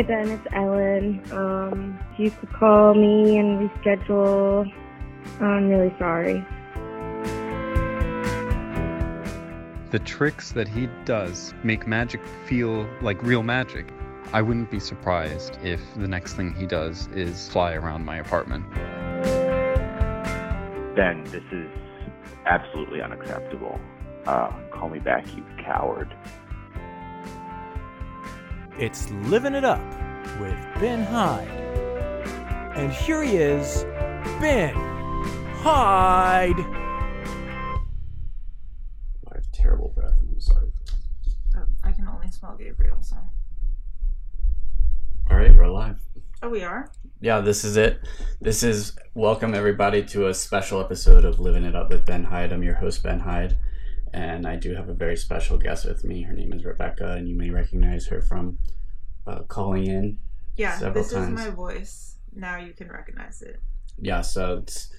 Hi, Ben. It's Ellen. Um, if you could call me and reschedule, I'm really sorry. The tricks that he does make magic feel like real magic. I wouldn't be surprised if the next thing he does is fly around my apartment. Ben, this is absolutely unacceptable. Uh, call me back, you coward. It's Living It Up with Ben Hyde. And here he is, Ben Hyde. I have terrible breath. I'm sorry. Oh, I can only smell Gabriel, so. All right, we're live. Oh, we are? Yeah, this is it. This is welcome everybody to a special episode of Living It Up with Ben Hyde. I'm your host, Ben Hyde, and I do have a very special guest with me. Her name is Rebecca, and you may recognize her from uh, calling in. Yeah, Several this times. is my voice. Now you can recognize it. Yeah, so it's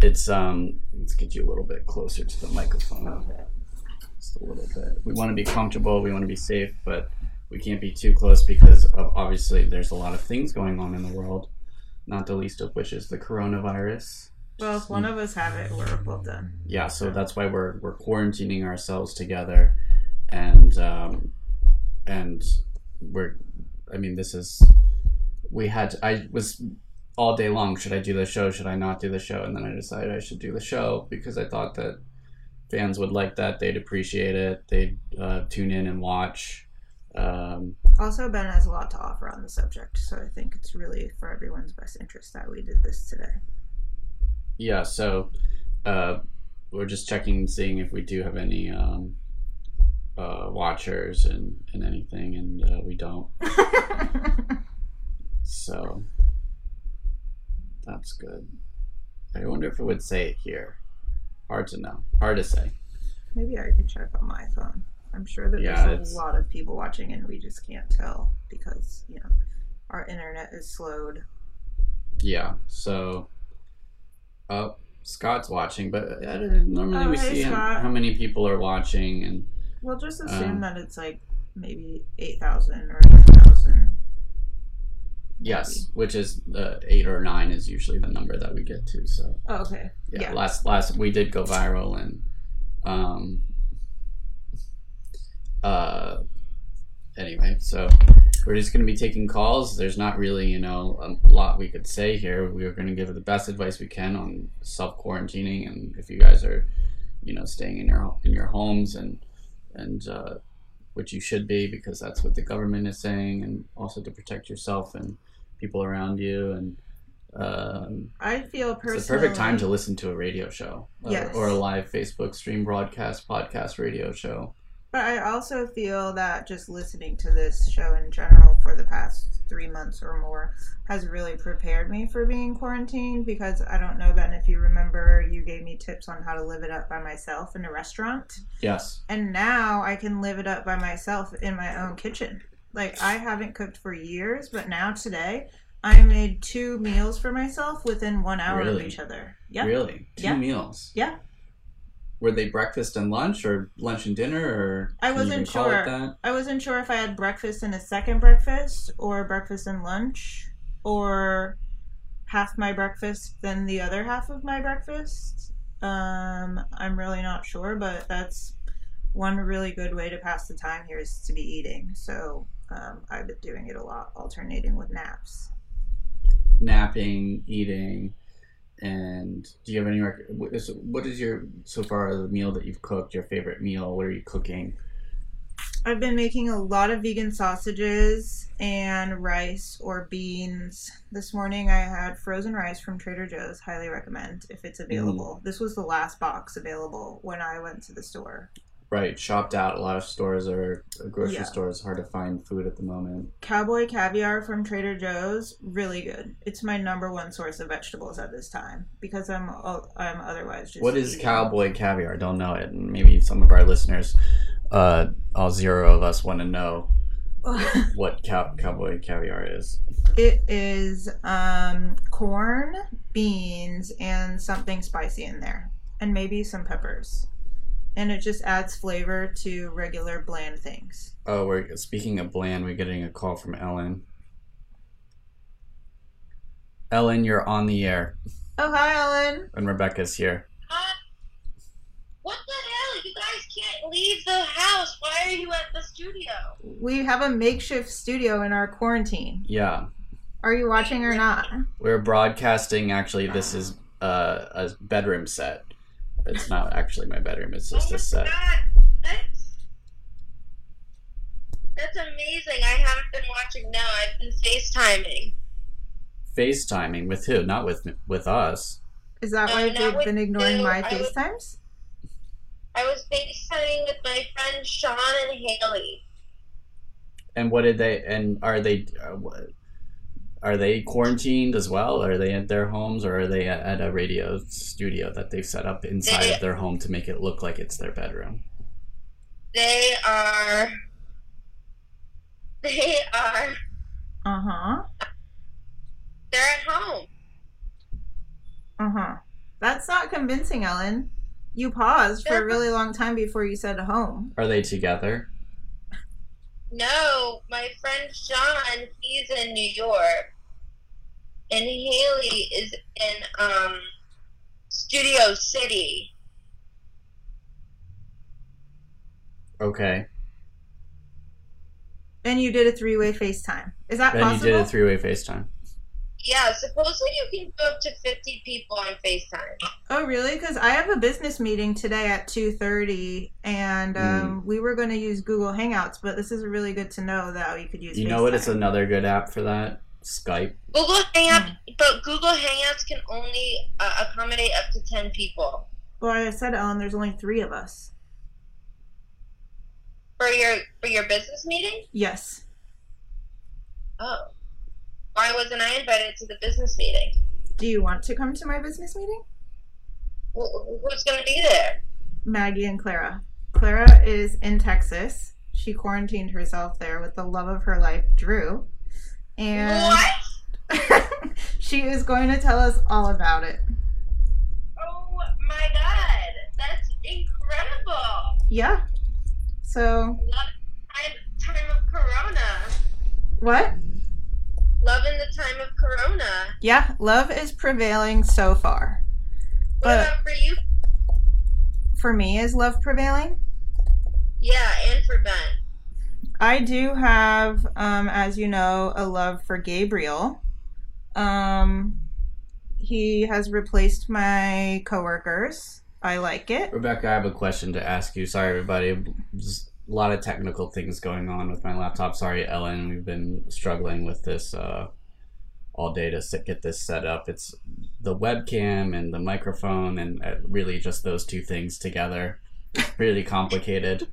it's um. Let's get you a little bit closer to the microphone. Okay. just a little bit. We want to be comfortable. We want to be safe, but we can't be too close because of, obviously there's a lot of things going on in the world. Not the least of which is the coronavirus. Well, if one of us have it, we're both done. Yeah, so that's why we're we're quarantining ourselves together, and um, and we're. I mean, this is. We had. I was all day long. Should I do the show? Should I not do the show? And then I decided I should do the show because I thought that fans would like that. They'd appreciate it. They'd uh, tune in and watch. Um, Also, Ben has a lot to offer on the subject, so I think it's really for everyone's best interest that we did this today. Yeah, so uh, we're just checking and seeing if we do have any um, uh, watchers and, and anything, and uh, we don't. So that's good. I wonder if it would say it here. Hard to know. Hard to say. Maybe I can check on my phone. I'm sure that Yeah, there's it's- a lot of people watching and we just can't tell because, you know, our internet is slowed. Yeah. So, uh, Scott's watching, but uh, normally Oh, we hey, see how, Scott. how many people are watching, and We'll just assume Um, that it's like maybe 8,000 or 8,000. yes, which is uh, eight or nine is usually the number that we get to. So Oh, okay. yeah, Yeah. last last we did go viral, and um, uh, anyway, so we're just going to be taking calls. There's not really, you know, a lot we could say here. We are going to give the best advice we can on self quarantining, and if you guys are, you know, staying in your in your homes and and uh, which you should be because that's what the government is saying, and also to protect yourself and people around you and. Um, I feel personally. it's the perfect time to listen to a radio show Yes. or a live Facebook stream broadcast, podcast, radio show. But I also feel that just listening to this show in general for the past three months or more has really prepared me for being quarantined because I don't know, Ben, if you remember, you gave me tips on how to live it up by myself in a restaurant. Yes. And now I can live it up by myself in my own kitchen. Like, I haven't cooked for years, but now today I made two meals for myself within one hour Really? of each other. Yeah. Really? Two Yeah. meals. Yeah. Were they breakfast and lunch or lunch and dinner or I wasn't even call it sure. that? I wasn't sure if I had breakfast and a second breakfast, or breakfast and lunch, or half my breakfast, then the other half of my breakfast. Um, I'm really not sure, but that's one really good way to pass the time here is to be eating. So um, I've been doing it a lot, alternating with naps. Napping, eating, and do you have any rec- what is, what is your so far the meal that you've cooked? Your favorite meal? What are you cooking? I've been making a lot of vegan sausages and rice or beans. This morning I had frozen rice from Trader Joe's. Highly recommend if it's mm. available. This was the last box available when I went to the store. Right, shopped out. A lot of stores are grocery Yeah. stores. Hard to find food at the moment. Cowboy caviar from Trader Joe's, really good. It's my number one source of vegetables at this time because I'm I'm otherwise just. What is eating- cowboy caviar? Don't know it. And maybe some of our listeners, uh, all zero of us, want to know what cow- cowboy caviar is. It is um, corn, beans, and something spicy in there, and maybe some peppers. And it just adds flavor to regular bland things. Oh, we're speaking of bland. We're getting a call from Ellen. Ellen, you're on the air, Oh, hi, Ellen. and Rebecca's here. Uh, what the hell? You guys can't leave the house. Why are you at the studio? We have a makeshift studio in our quarantine. Yeah, Are you watching or not? we're broadcasting. Actually, this is uh, a bedroom set. It's not actually my bedroom. It's just oh a set. god, that's that's amazing. I haven't been watching. No, I've been FaceTiming. FaceTiming with who? Not with with us. Is that why not they've been ignoring you. my FaceTimes? I was FaceTiming with my friends Sean and Haley. And what did they? And are they? Uh, what, are they quarantined as well? Are they at their homes, or are they at, at a radio studio that they've set up inside They- of their home to make it look like it's their bedroom? They are. They are. Uh huh. They're at home. Uh huh. That's not convincing, Ellen. You paused for a really long time before you said home. Are they together? No, my friend Sean, he's in New York, and Haley is in um Studio City. Okay. And you did a three way FaceTime. Is that Then you did a three way FaceTime. Yeah, supposedly you can go up to fifty people on FaceTime. Oh, really? Because I have a business meeting today at two thirty, and um, we were going to use Google Hangouts, but this is really good to know that you could use. You know what? It's another good app for that. Skype. Google Hangout, but Google Hangouts can only uh, accommodate up to ten people Well, I said, Ellen, there's only three of us. for your for your business meeting. Yes. Oh, why wasn't I invited to the business meeting? Do you want to come to my business meeting? Wh- Who's going to be there? Maggie and Clara. Clara is in Texas. She quarantined herself there with the love of her life, Drew. And What? she is going to tell us all about it. Oh my god, that's incredible! Yeah. So, Love time, time of Corona. what? Loving the time of Corona. Yeah, love is prevailing so far. What But about for you? for me, is love prevailing? Yeah, and for Ben. I do have, um, as you know, a love for Gabriel. Um, he has replaced my coworkers. I like it. Rebecca, I have a question to ask you. Sorry, everybody. Just a lot of technical things going on with my laptop. Sorry, Ellen. We've been struggling with this uh, all day to get this set up. It's the webcam and the microphone, and uh, really just those two things together. really complicated.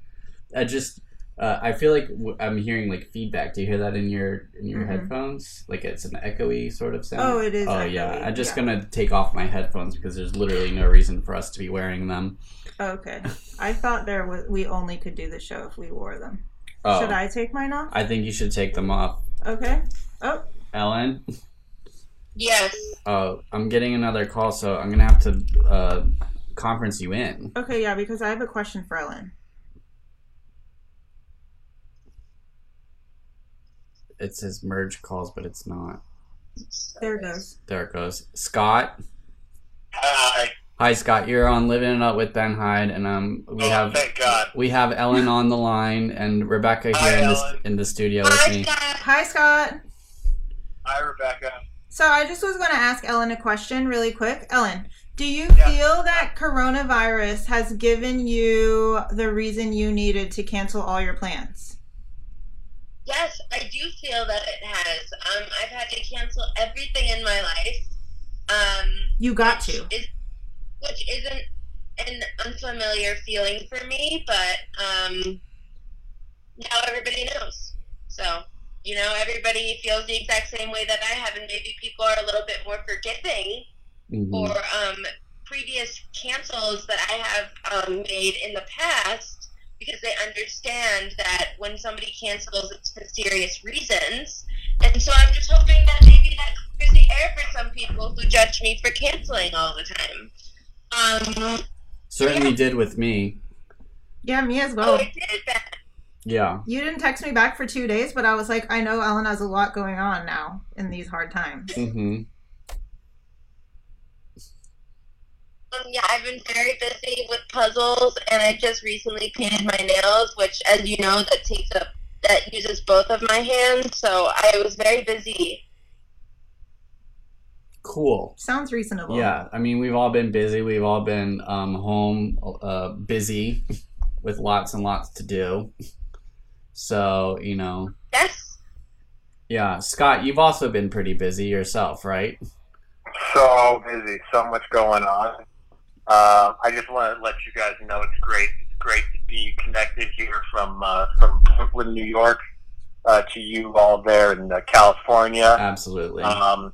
I just. Uh, I feel like w- I'm hearing like feedback. Do you hear that in your in your Mhm. headphones? Like it's an echoey sort of sound. Oh, it is Oh yeah. I'm just yeah. gonna take off my headphones because there's literally no reason for us to be wearing them. Okay. I thought there was we only could do the show if we wore them. Oh, Should I take mine off? I think you should take them off, Okay. Oh, Ellen. Yes. Oh, I'm getting another call, so I'm gonna have to uh, conference you in. okay, yeah, because I have a question for Ellen. It says merge calls, but it's not. There it goes. There it goes. Scott. Hi. Hi, Scott. You're on Living It Up with Ben Hyde, and um, we oh, have thank God. we have Ellen on the line and Rebecca Hi, here in the in the studio with Hi, me. Scott. Hi, Scott. Hi, Rebecca. So I just was going to ask Ellen a question really quick. Ellen, do you Yeah. feel that coronavirus has given you the reason you needed to cancel all your plans? Yes, I do feel that it has. Um, I've had to cancel everything in my life. Um, You got to. Is, which isn't an unfamiliar feeling for me, but um, now everybody knows. So, you know, everybody feels the exact same way that I have, and maybe people are a little bit more forgiving Mhm. for um, previous cancels that I have um, made in the past because they understand that when somebody cancels, it's for serious reasons. And so I'm just hoping that maybe that clears the air for some people who judge me for canceling all the time. Um, Certainly did with me. Yeah, me as oh, well. it did that. Yeah. You didn't text me back for two days, but I was like, I know Ellen has a lot going on now in these hard times. hmm Um, yeah, I've been very busy with puzzles, and I just recently painted my nails, which, as you know, that takes up that uses both of my hands. So I was very busy. Cool. Sounds reasonable. Yeah, I mean, we've all been busy. We've all been um, home, uh, busy, with lots and lots to do. So you know, Yes. yeah, Scott, you've also been pretty busy yourself, right? So busy, so much going on. Uh, I just want to let you guys know it's great. It's great to be connected here from uh, from Brooklyn, New York, uh, to you all there in uh, California. Absolutely. Um,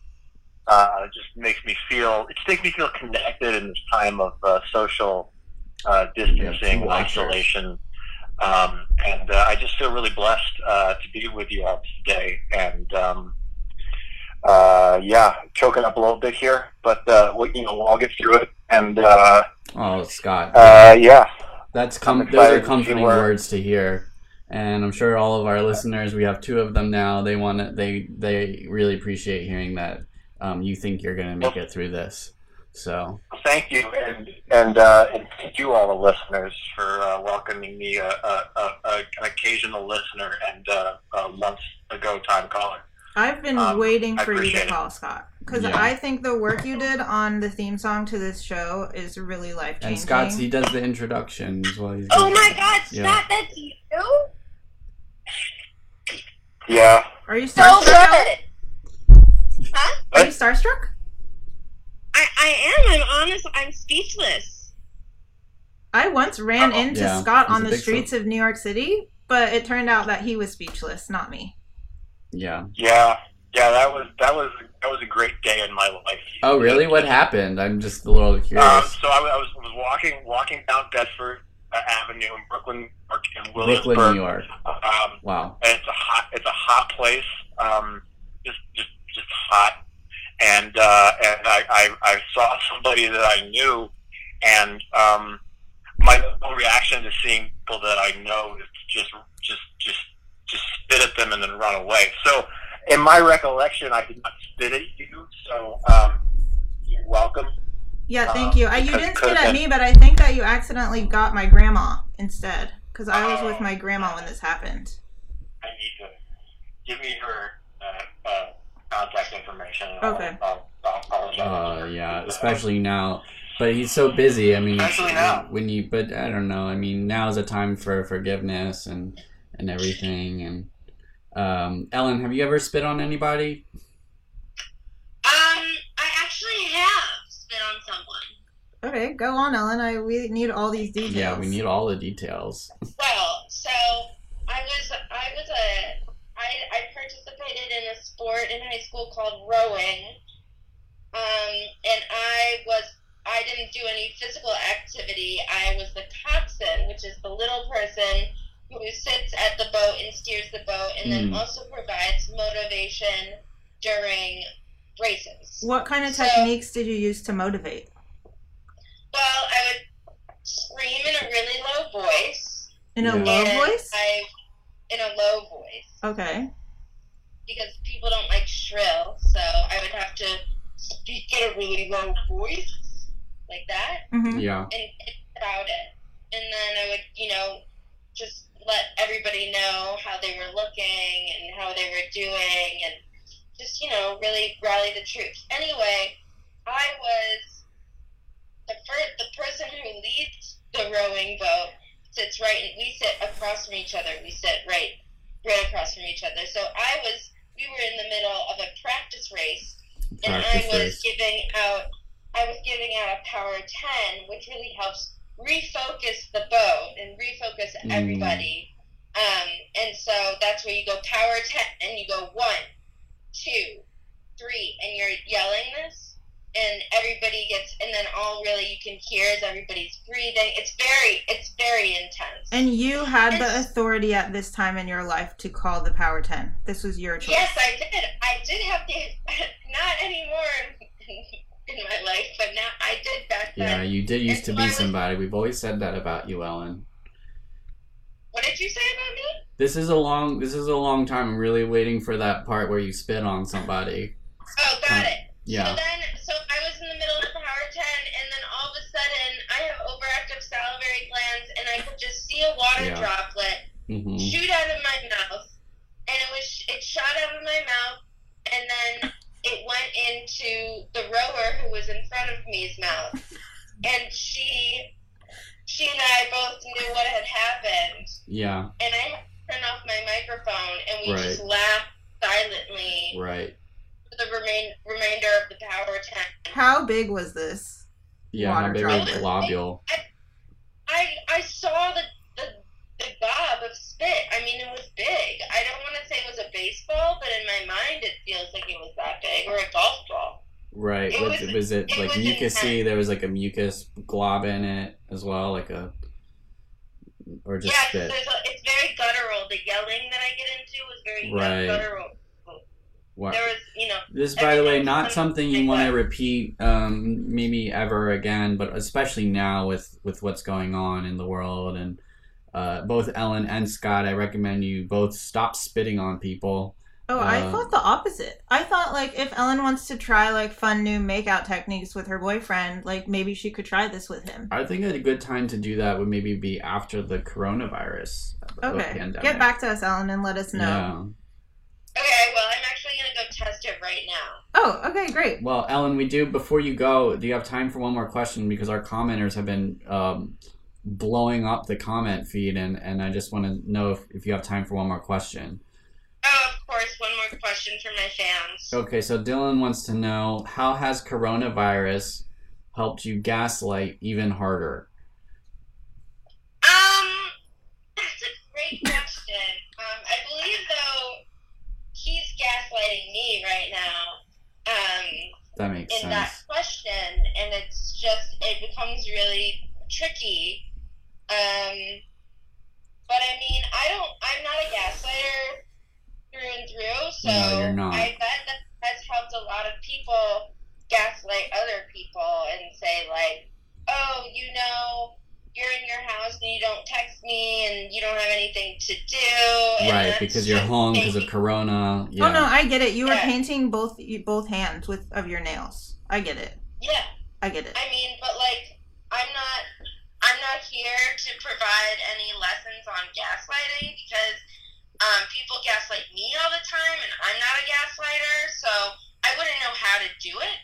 uh, it just makes me feel. It makes me feel connected in this time of uh, social uh, distancing, watchers. isolation, um, and uh, I just feel really blessed uh, to be with you all today. And um, uh, yeah, choking up a little bit here, but uh, we, you know we'll all get through it. And uh, oh, Scott, uh, yeah, that's com- those are comforting words to hear, and I'm sure all of our listeners. We have two of them now. They want to. They they really appreciate hearing that um, you think you're going to make it through this. So thank you, and and uh, and thank you all the listeners for uh, welcoming me, uh, an occasional listener and uh, a months ago time caller. I've been Um, waiting for you to appreciate it. call, Scott. Because Yeah. I think the work you did on the theme song to this show is really life changing. and Scott's he does the introduction as well. He's Oh my God, Yeah. Scott, that's you. Yeah, Are you So starstruck? Alan? good. Huh? Are you starstruck? I, I am. I'm honest. I'm speechless. I once ran Uh-oh. into Yeah, Scott on the big streets of New York City, but it turned out that he was speechless, not me. Yeah. yeah, yeah. That was that was that was a great day in my life. Oh really? What happened? I'm just a little curious. Um, so I, was- I was was walking walking down Bedford uh, Avenue in Brooklyn, in Williamsburg. Brooklyn, New York. Um, Wow. and it's a hot it's a hot place um just just just hot and uh and I, I i saw somebody that i knew and um my reaction to seeing people that i know is just just just just spit at them and then run away so in my recollection i did not spit at you so um you're welcome Yeah, Uh, thank you. I, you didn't spit at me, but I think that you accidentally got my grandma instead. Because I was with my grandma when this happened. i need to give me her uh, uh contact information Okay. I'll, I'll, I'll Uh, yeah, especially now. But he's so busy. I mean, Especially now. when you. But I don't know. I mean, now is a time for forgiveness and and everything. And um, Ellen, have you ever spit on anybody? Um, I actually have spit on someone. Okay, go on, Ellen. I we need all these details. Yeah, we need all the details. Well, so I was I was a I I participated in a sport in high school called rowing. Um, and I was I didn't do any physical activity. I was the coxswain, which is the little person who sits at the boat and steers the boat, and then Mm. also provides motivation during races. What kind of So- techniques did you use to motivate? Well, I would scream in a really low voice. In a low voice? I, in a low voice. Okay. because people don't like shrill, so I would have to speak in a really low voice, like that, hmm Yeah. and it's about it. And then I would, you know, just let everybody know how they were looking and how they were doing, and just, you know, really rally the troops. Anyway, I was the first, the person who leads the rowing boat sits right, we sit across from each other. We sit right, right across from each other. So I was, we were in the middle of a practice race, and I was race. giving out, I was giving out a power ten, which really helps refocus the boat and refocus Mm. everybody. Um, and so that's where you go power ten, and you go one, two, three, and you're yelling this, and everybody gets, and then all really you can hear is everybody's breathing. It's very, it's very intense. And you had the authority at this time in your life to call the Power 10. This was your choice. Yes, I did. I did have the not anymore in my life, but now I did back Yeah, you did used and to so be was... somebody. We've always said that about you, Ellen. What did you say about me? This is a long. This is a long time. I'm really waiting for that part where you spit on somebody. Oh, got um, it. Yeah. So then, so I was in the middle of power ten, and then all of a sudden, I have overactive salivary glands, and I could just see a water yeah. droplet mm-hmm. shoot out of my mouth, and it was it shot out of my mouth, and then it went into the rower who was in front of me's mouth. And she she and I both knew what had happened. Yeah. And I turned off my microphone and we right. just laughed silently. Right. For the remain, remainder of the power attack. How big was this? Yeah, how big was the globule? I, I, I saw the, the the gob of spit. I mean, it was big. I don't want to say it was a baseball, but in my mind, it feels like it was that big, or a golf ball. Right. It Was, was- was it it like was mucusy? There was like a mucus glob in it as well, like a or just yeah, spit. there's a, it's very guttural. The yelling that I get into was very Right. guttural. Wow. There was, you know, This, by the way, not something you want to repeat, um, maybe ever again, but especially now with with what's going on in the world and uh, both Ellen and Scott, I recommend you both stop spitting on people. Oh, I Uh, thought the opposite. I thought like if Ellen wants to try like fun new makeout techniques with her boyfriend, like maybe she could try this with him. I think a good time to do that would maybe be after the coronavirus uh, Okay, pandemic. get back to us, Ellen, and let us know. Yeah. okay, well, I'm actually gonna go test it right now. Oh, okay, great. Well, Ellen, we do. Before you go, do you have time for one more question? Because our commenters have been um, blowing up the comment feed, and, and I just want to know if, if you have time for one more question. Oh, of course, one more question for my fans. Okay, so Dylan wants to know how has coronavirus helped you gaslight even harder? Um, that's a great question. Um, I believe though he's gaslighting me right now. Um, That makes sense in sense. that question, and it's just it becomes really tricky. Um, but I mean, I don't. I'm not a gaslighter through and through, so No, you're not. I bet that has helped a lot of people gaslight other people and say like, "Oh, you know." You're in your house and you don't text me and you don't have anything to do. and Right, because you're home because of corona. Yeah. Oh no, I get it. You were Yeah. painting both both hands with of your nails. I get it. Yeah. I get it. I mean, but like, I'm not, I'm not here to provide any lessons on gaslighting because um, people gaslight me all the time, and I'm not a gaslighter, so I wouldn't know how to do it.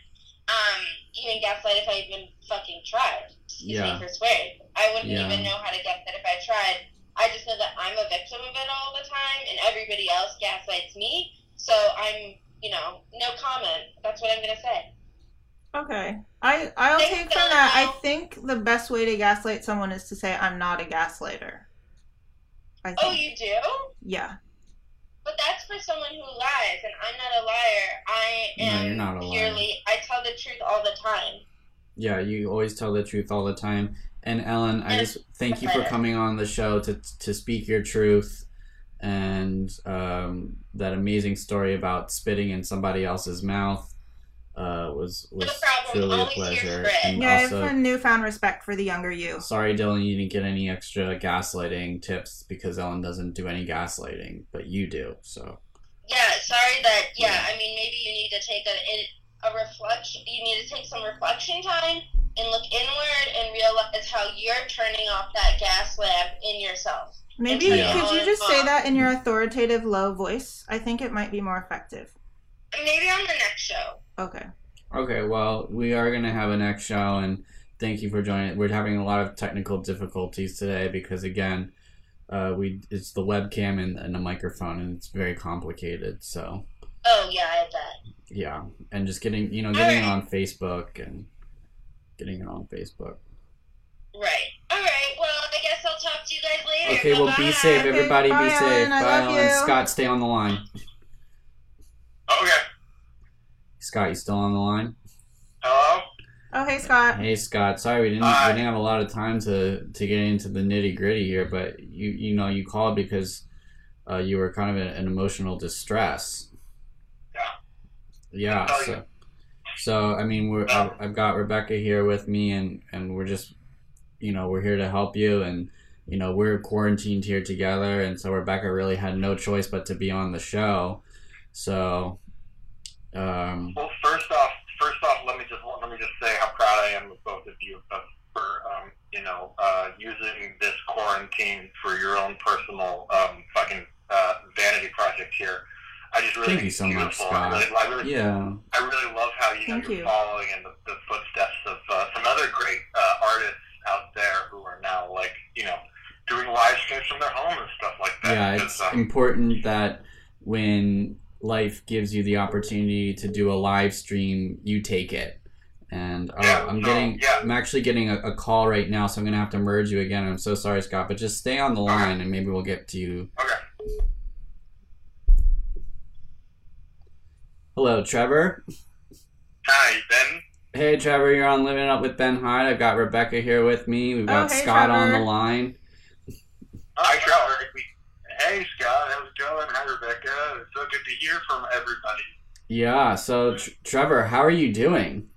Um, even gaslight if I even fucking tried. Excuse Yeah. me for swearing. I wouldn't Yeah. even know how to gaslight if I tried. I just know that I'm a victim of it all the time, and everybody else gaslights me. So I'm, you know, no comment. That's what I'm gonna say. Okay. I I'll Thanks, take from that. I think the best way to gaslight someone is to say I'm not a gaslighter. I think. Oh, you do? yeah. But that's for someone who lies, and I'm not a liar. I No, am you're not a liar. purely. I tell the truth all the time. Yeah, you always tell the truth all the time. And Ellen, I just thank you for coming on the show to to speak your truth and um, that amazing story about spitting in somebody else's mouth uh, was was No truly a Always here pleasure. for. And Yeah, I also, have a newfound respect for the younger you. sorry, Dylan, you didn't get any extra gaslighting tips because Ellen doesn't do any gaslighting, but you do. So Yeah, sorry that. Yeah, I mean, maybe you need to take a a reflection. You need to take some reflection time and look inward and realize how you're turning off that gas lamp in yourself. Maybe Yeah. could you just say that in your authoritative low voice? I think it might be more effective. And maybe on the next show. Okay. Okay, well, we are going to have a next show, and thank you for joining. We're having a lot of technical difficulties today because, again, uh, we it's the webcam and, and the microphone, and it's very complicated. So, Oh yeah, I bet. yeah, and just getting you know getting it on Facebook and getting it on Facebook. Right. All right. Well, I guess I'll talk to you guys later. Okay, well, be safe, everybody. bye, be safe. Ellen. I Bye, love Ellen. Scott, stay on the line. Okay. Scott, you still on the line? Hello? Oh, hey, Scott. Hey Scott, sorry we didn't Hi. we didn't have a lot of time to to get into the nitty gritty here, but you you know you called because uh, you were kind of in an emotional distress. Yeah. Yeah. I'll tell So, you. so I mean, we're Yeah. I've, I've got Rebecca here with me, and and we're just you know we're here to help you, and you know we're quarantined here together, and so Rebecca really had no choice but to be on the show. So, um, well, first off, first off, let me just let me just say how proud I am of both of you uh, for um, you know uh, using this quarantine for your own personal um, fucking uh, vanity project here. I just really thank you so much, Scott. I really, I really, yeah, I really love how you know, you're you. following in the, the footsteps of uh, some other great uh, artists out there who are now like you know doing live streams from their home and stuff like that. Yeah, it's um, important that when life gives you the opportunity to do a live stream, you take it. And uh, Yeah, I'm no, getting, yeah. I'm actually getting a, a call right now, so I'm gonna have to merge you again. I'm so sorry, Scott, but just stay on the line, and maybe we'll get to you. Okay. Hello, Trevor. Hi, Ben. Hey, Trevor, you're on Living Up with Ben Hyde. I've got Rebecca here with me. We've got Oh, hey, Scott on the line. Hi, Trevor. Hey, Scott. How's it going? Hi, Rebecca. It's so good to hear from everybody. Yeah. So, tr- Trevor, how are you doing?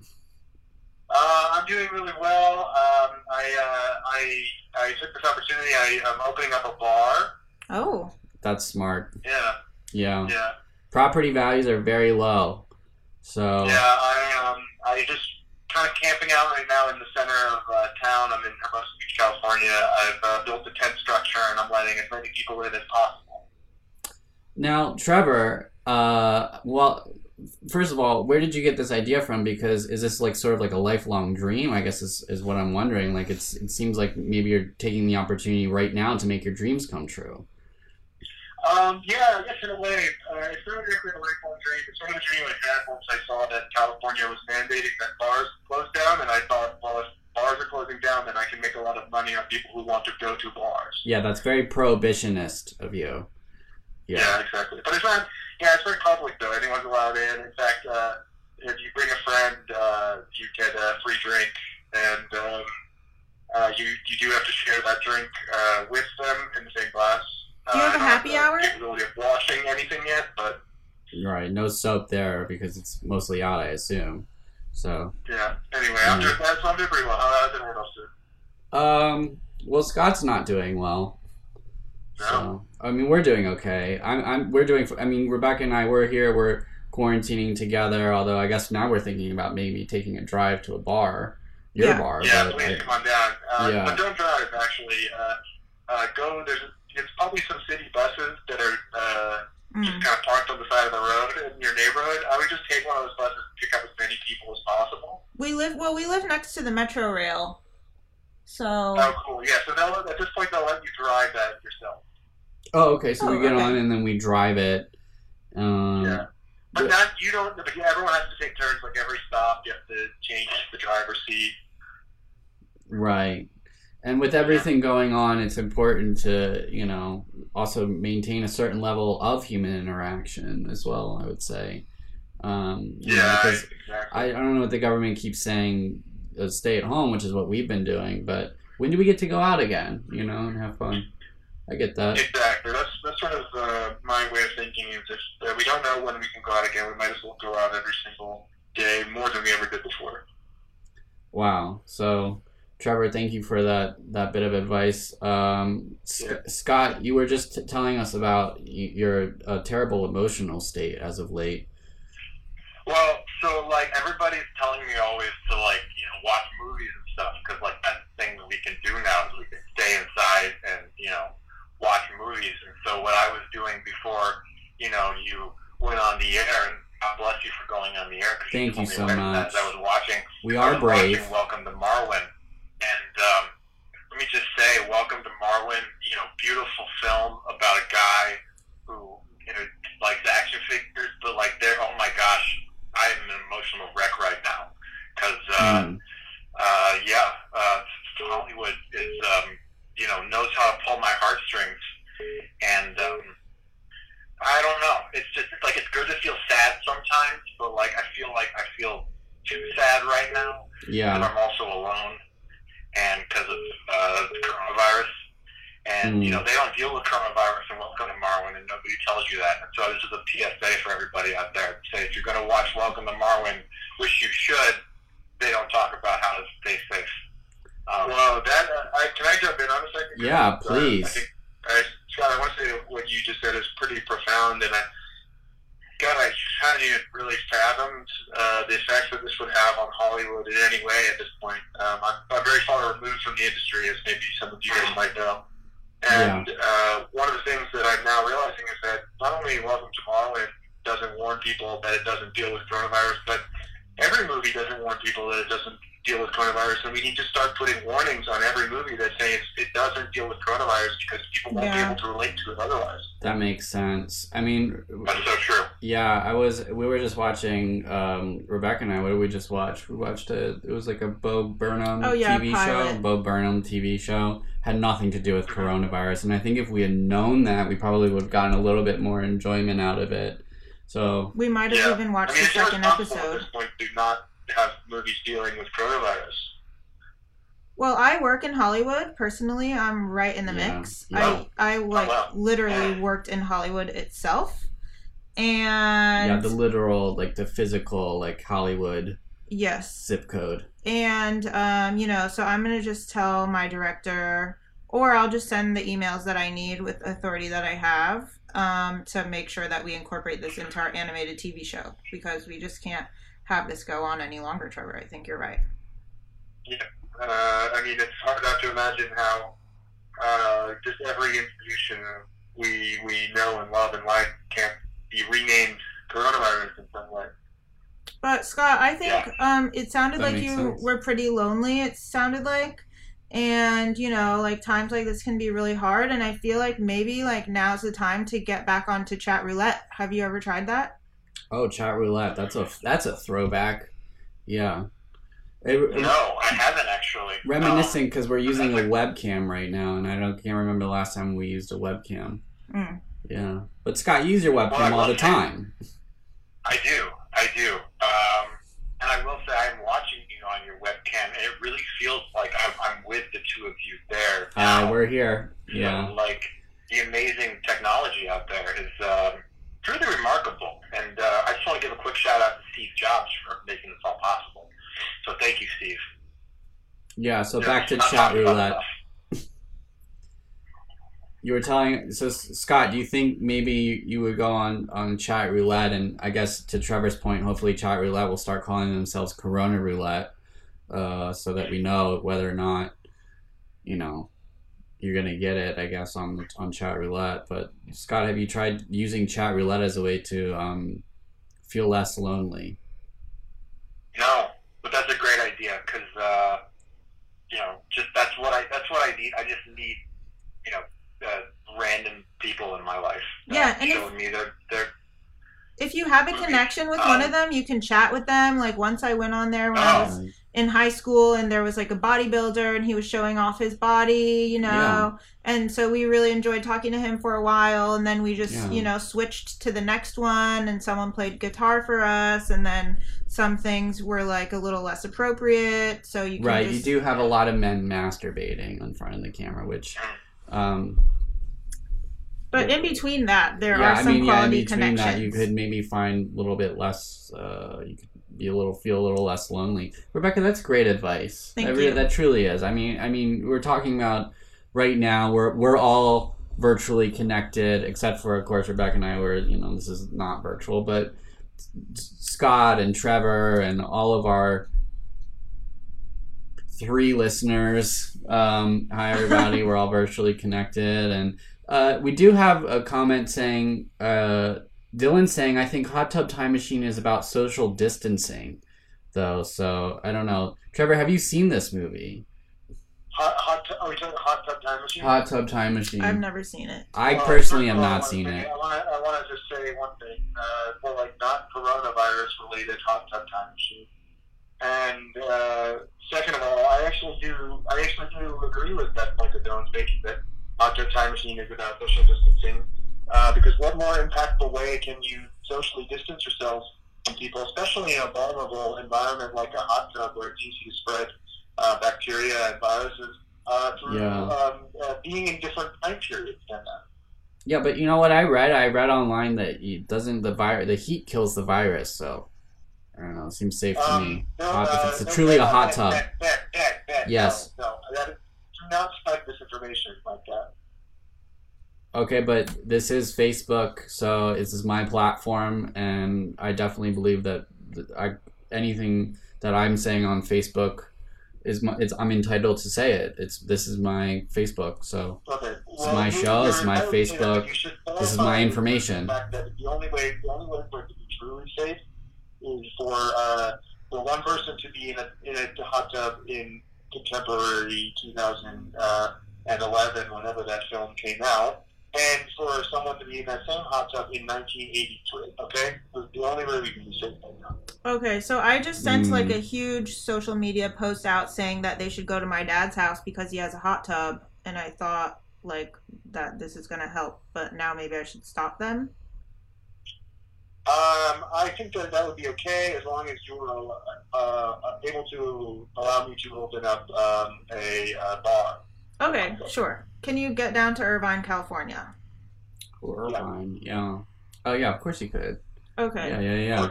Uh, I'm doing really well. Um, I, uh, I, I took this opportunity. I, I'm opening up a bar. Oh. That's smart. Yeah, Yeah. yeah, Property values are very low. So. yeah. I, um, I just kind of camping out right now in the center of uh, town. I'm in Hermosa Beach, California. I've uh, built a tent structure and I'm letting as many people in as possible. Now, Trevor, uh, well, first of all, where did you get this idea from? Because is this like sort of like a lifelong dream? I guess is, is what I'm wondering. Like, it's it seems like maybe you're taking the opportunity right now to make your dreams come true. Um, yeah, I guess in a way, uh, it's not exactly a lifelong dream. It's sort of a dream I had once I saw that California was mandating that bars close down, and I thought, well, if bars are closing down, then I can make a lot of money on people who want to go to bars. Yeah, that's very prohibitionist of you. Yeah, Yeah. exactly. But it's not. Yeah, it's very public though. Anyone's allowed in. In fact, uh, if you bring a friend, uh, you get a free drink, and um, uh, you you do have to share that drink uh, with them in the same glass. Do you Uh, have a I don't happy the hour? Capability of washing anything yet, but Right. No soap there because it's mostly out, I assume. So, yeah. Anyway, I'm Yeah. doing that's I'm doing pretty well. How- How's everyone else doing? um, well, Scott's not doing well. No. So, I mean, we're doing okay. I'm, I'm, we're doing. I mean, Rebecca and I, we're here. We're quarantining together. Although I guess now we're thinking about maybe taking a drive to a bar, your Yeah. bar. Yeah, but please I- come on down. Uh, Yeah. But don't drive. Actually, uh, uh, go. There's it's probably some city buses that are uh, just Mm. kind of parked on the side of the road in your neighborhood. I would just take one of those buses and pick up as many people as possible. We live well. We live next to the metro rail, so Oh, cool. Yeah. So they'll, at this point, they'll let you drive that yourself. oh, okay. So Oh, we get okay. on and then we drive it. Um, Yeah. But but- not you don't. But yeah, everyone has to take turns. Like every stop, you have to change the driver's seat. Right. And with everything going on, it's important to, you know, also maintain a certain level of human interaction as well, I would say. Um, know, Yeah. because exactly. I, I don't know what the government keeps saying, uh, stay at home, which is what we've been doing, but when do we get to go out again, you know, and have fun? I get that. Exactly. That's that's sort of uh, my way of thinking. Is if uh, we don't know when we can go out again, we might as well go out every single day more than we ever did before. Wow. So, Trevor, thank you for that that bit of advice. Um, Yeah. Scott, you were just t- telling us about y- your uh, terrible emotional state as of late. Well, so like everybody's telling me always to like you know watch movies and stuff because like that thing that we can do now is we can stay inside and you know watch movies. And so what I was doing before you know you went on the air, and God bless you for going on the air. Thank you me so much. That I was watching. We are brave. Watching Welcome to Marwen, and um, let me just say, Welcome to Marwen. You know, beautiful film about a guy who you know likes action figures, but like they're oh my gosh, I'm an emotional wreck right now because uh, Mm. uh, yeah, uh, Hollywood is um, you know knows how to pull my heartstrings, and um, I don't know. It's just like it's good to feel sad sometimes, but like I feel like I feel too sad right now Yeah. I'm also alone, and because of uh, the coronavirus. And you know they don't deal with coronavirus and Welcome to Marwen, and nobody tells you that. And so this is a PSA for everybody out there. Say if you're going to watch Welcome to Marwen, which you should, they don't talk about how to stay safe. Um, well, that uh, I, can I jump in on a second? Yeah, Uh, please. I think, uh, Scott, I want to say what you just said is pretty profound, and I, God, I hadn't even really fathomed uh, the effects that this would have on Hollywood in any way at this point. Um, I'm, I'm very far removed from the industry, as maybe some of you guys might know. And uh, one of the things that I'm now realizing is that not only Welcome to Marwen doesn't warn people that it doesn't deal with coronavirus, but every movie doesn't warn people that it doesn't deal with coronavirus, and we need to start putting warnings on every movie that say it's, it doesn't deal with coronavirus because people won't Yeah. be able to relate to it otherwise. That makes sense. I mean, That's so true. yeah, I was. We were just watching. Um, Rebecca and I. What did we just watch? We watched a. It was like a Bo Burnham Oh, yeah, TV pilot. show. Bo Burnham TV show had nothing to do with coronavirus, and I think if we had known that, we probably would have gotten a little bit more enjoyment out of it. So We might have Yeah. even I watched mean, the second irresponsible at episode. this point to not have movies dealing with coronavirus. Well, I work in Hollywood. Personally, I'm right in the Yeah. mix. Yeah. I I like wow. literally worked in Hollywood itself. And yeah, the literal, like the physical, like Hollywood yes. zip code. And um, you know, so I'm gonna just tell my director, or I'll just send the emails that I need with authority that I have um, to make sure that we incorporate this into our animated TV show because we just can't have this go on any longer. Trevor, I think you're right. Uh, I mean, it's hard not to imagine how uh, just every institution we we know and love and like can't be renamed coronavirus in some way. But Scott, I think Yeah. um, it sounded That like you sense. were pretty lonely. It sounded like, and you know, like times like this can be really hard. And I feel like maybe like now's the time to get back onto chat roulette. Have you ever tried that? Oh, chat roulette. That's a that's a throwback. Yeah. It- it- No, I haven't actually. reminiscing because we're using a webcam right now, and I don't can't remember the last time we used a webcam. Mm. Yeah, but Scott, you use your Well, webcam all the say- time. I do, I do. Um, and I will say, I'm watching you on your webcam, and it really feels like I'm, I'm with the two of you there. Uh, we're here. So, Yeah, like the amazing technology out there is um, truly remarkable. And uh, I just want to give a quick shout out to Steve Jobs for making this all possible. So thank you, Steve. yeah. So Yeah, back to chat roulette. You were telling so Scott. Do you think maybe you, you would go on on chat roulette, and I guess to Trevor's point, hopefully chat roulette will start calling themselves Corona roulette, uh, so that we know whether or not, you know, you're gonna get it. I guess on on chat roulette. But Scott, have you tried using chat roulette as a way to um, feel less lonely? No, but that's a great idea because uh, you know, just that's what I that's what I need. I just need you know uh, random people in my life. Yeah, and if- showing me their their If you have a connection with one of them, you can chat with them. Like once I went on there when I was Uh, in high school and there was like a bodybuilder and he was showing off his body, you know. Yeah. And so we really enjoyed talking to him for a while and then we just, Yeah. you know, switched to the next one and someone played guitar for us and then some things were like a little less appropriate. So you right, just, you do have a lot of men masturbating in front of the camera, which. Um, But in between that, there yeah, are I some mean, yeah, in quality between connections. that, you could maybe find a little bit less. Uh, you could be a little feel a little less lonely. Rebecca, that's great advice. Thank that, you. that truly is. I mean, I mean, we're talking about right now. We're we're all virtually connected, except for of course Rebecca and I. Were you know this is not virtual, but Scott and Trevor and all of our three listeners. Um, hi everybody, we're all virtually connected, and uh, we do have a comment saying uh, Dylan saying I think Hot Tub Time Machine is about social distancing, though. So I don't know. Trevor, have you seen this movie, hot hot. T- are we talking hot tub time machine? Hot Tub Time Machine? I've never seen it. I Well, personally have not seen it. I want to I want to just say one thing. Uh, well, like not coronavirus related hot tub time machine. And uh, second of all, I actually do I actually do agree with that point that Dylan's making that hot tub time machine is about social distancing. Uh, because what more impactful way can you socially distance yourselves from people, especially in a vulnerable environment like a hot tub where it's easy to spread uh, bacteria and viruses uh, through Yeah. um, uh, being in different time periods than that. Yeah, but you know what I read? I read online that it doesn't the virus the heat kills the virus, so I don't know. It seems safe to me. Um, no, Hot- uh, if it's no, truly a hot tub. Yes. No, no that is, do not spread misinformation like that. Okay, but this is Facebook, so this is my platform, and I definitely believe that I anything that I'm saying on Facebook is my, it's I'm entitled to say it. It's this is my Facebook, so Okay. This is my show, is my Facebook, this is my information. The fact that the only way, the only way for it to be truly safe is for uh, for one person to be in a in a hot tub in contemporary 2011, whenever that film came out, and for someone to be in that same hot tub in 1983. Okay, That's the only way we can be safe right now. Okay, so I just sent Mm. like a huge social media post out saying that they should go to my dad's house because he has a hot tub, and I thought like that this is gonna help, but now maybe I should stop them. Um, I think that that would be okay as long as you're uh, uh, able to allow me to open up um, a uh, bar. Okay, sure. Can you get down to Irvine, California? Irvine, yeah. Oh yeah, of course you could. Okay. Yeah, yeah, yeah.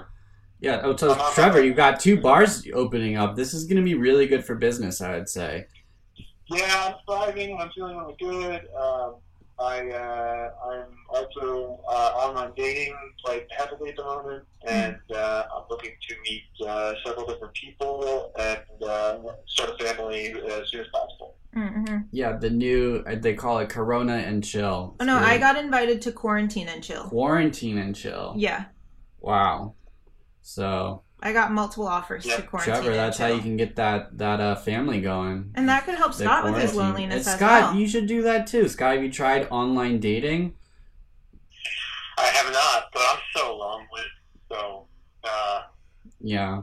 Yeah. Oh, so I'm on my Trevor, you've got two bars opening up. This is going to be really good for business, I would say. Yeah, I'm thriving. I'm feeling really good. Um, I uh, I'm also uh, online dating quite heavily at the moment, and uh, I'm looking to meet uh, several different people and uh, start a family as soon as possible. Mm-hmm. Yeah, the new uh, they call it Corona and Chill. Oh no, It's I got invited to quarantine and chill. quarantine and chill. Yeah, Wow. So I got multiple offers Yeah, to quarantine. Trevor, and that's how you can get that that uh, family going. And that could help Scott with his loneliness And as Scott, well. you should do that too. Scott, have you tried online dating? I have not, but I'm so lonely. So uh, Yeah.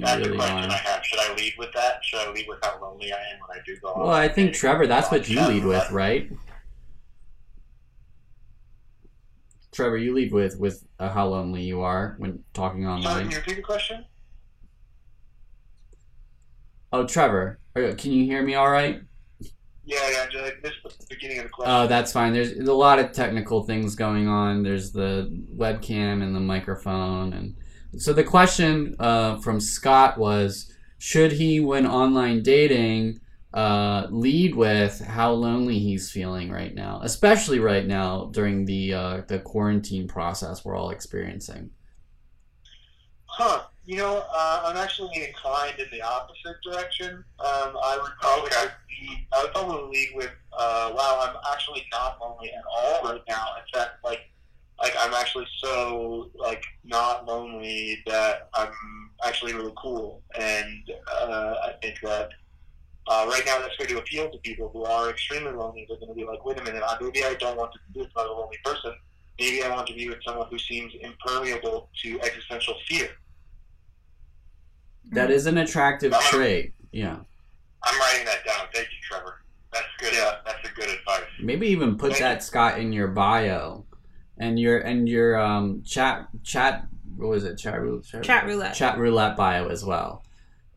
that's You the question are. I have. Should I lead with that? Should I lead with how lonely I am when I do go? Well, I think dating? Trevor, that's what you lead with, right? Trevor, you lead with with uh, how lonely you are when talking online. can you repeat the question? Oh, Trevor, can you hear me all right? Yeah, yeah, I missed the beginning of the question. Oh, that's fine. There's a lot of technical things going on. There's the webcam and the microphone, and so the question uh, from Scott was: Should he, when online dating, uh, lead with how lonely he's feeling right now, especially right now during the uh, the quarantine process we're all experiencing? Huh. You know, uh, I'm actually inclined in the opposite direction. Um, I would probably lead, I would probably lead with, uh, wow, I'm actually not lonely at all right now. In fact, like, like I'm actually so like not lonely that I'm actually really cool, and uh, I think that uh, right now that's going to appeal to people who are extremely lonely. They're going to be like, wait a minute, uh, maybe I don't want to be with another lonely person. Maybe I want to be with someone who seems impermeable to existential fear. That is an attractive trait. Yeah. I'm writing that down. Thank you, Trevor. That's good. Yeah, that's a good advice. Maybe even put Thank that Scott in your bio, and your and your um chat chat what was it chat roulette Chat roulette. chat roulette bio as well.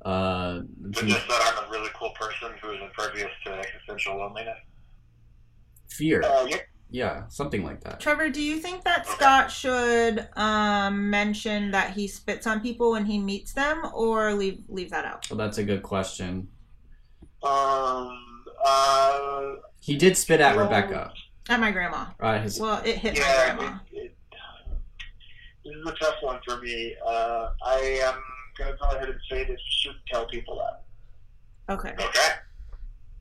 Uh, But just that I'm a really cool person who is impervious to existential loneliness. fear, Uh, yeah. yeah, something like that. Trevor, do you think that Scott should um, mention that he spits on people when he meets them, or leave leave that out? Well, that's a good question. Um. Uh. He did spit at Well, Rebecca. At my grandma. Right, his Well, it hit my grandma. It, it, this is a tough one for me. Uh, I am gonna go ahead and say that you should tell people that. Okay. Okay.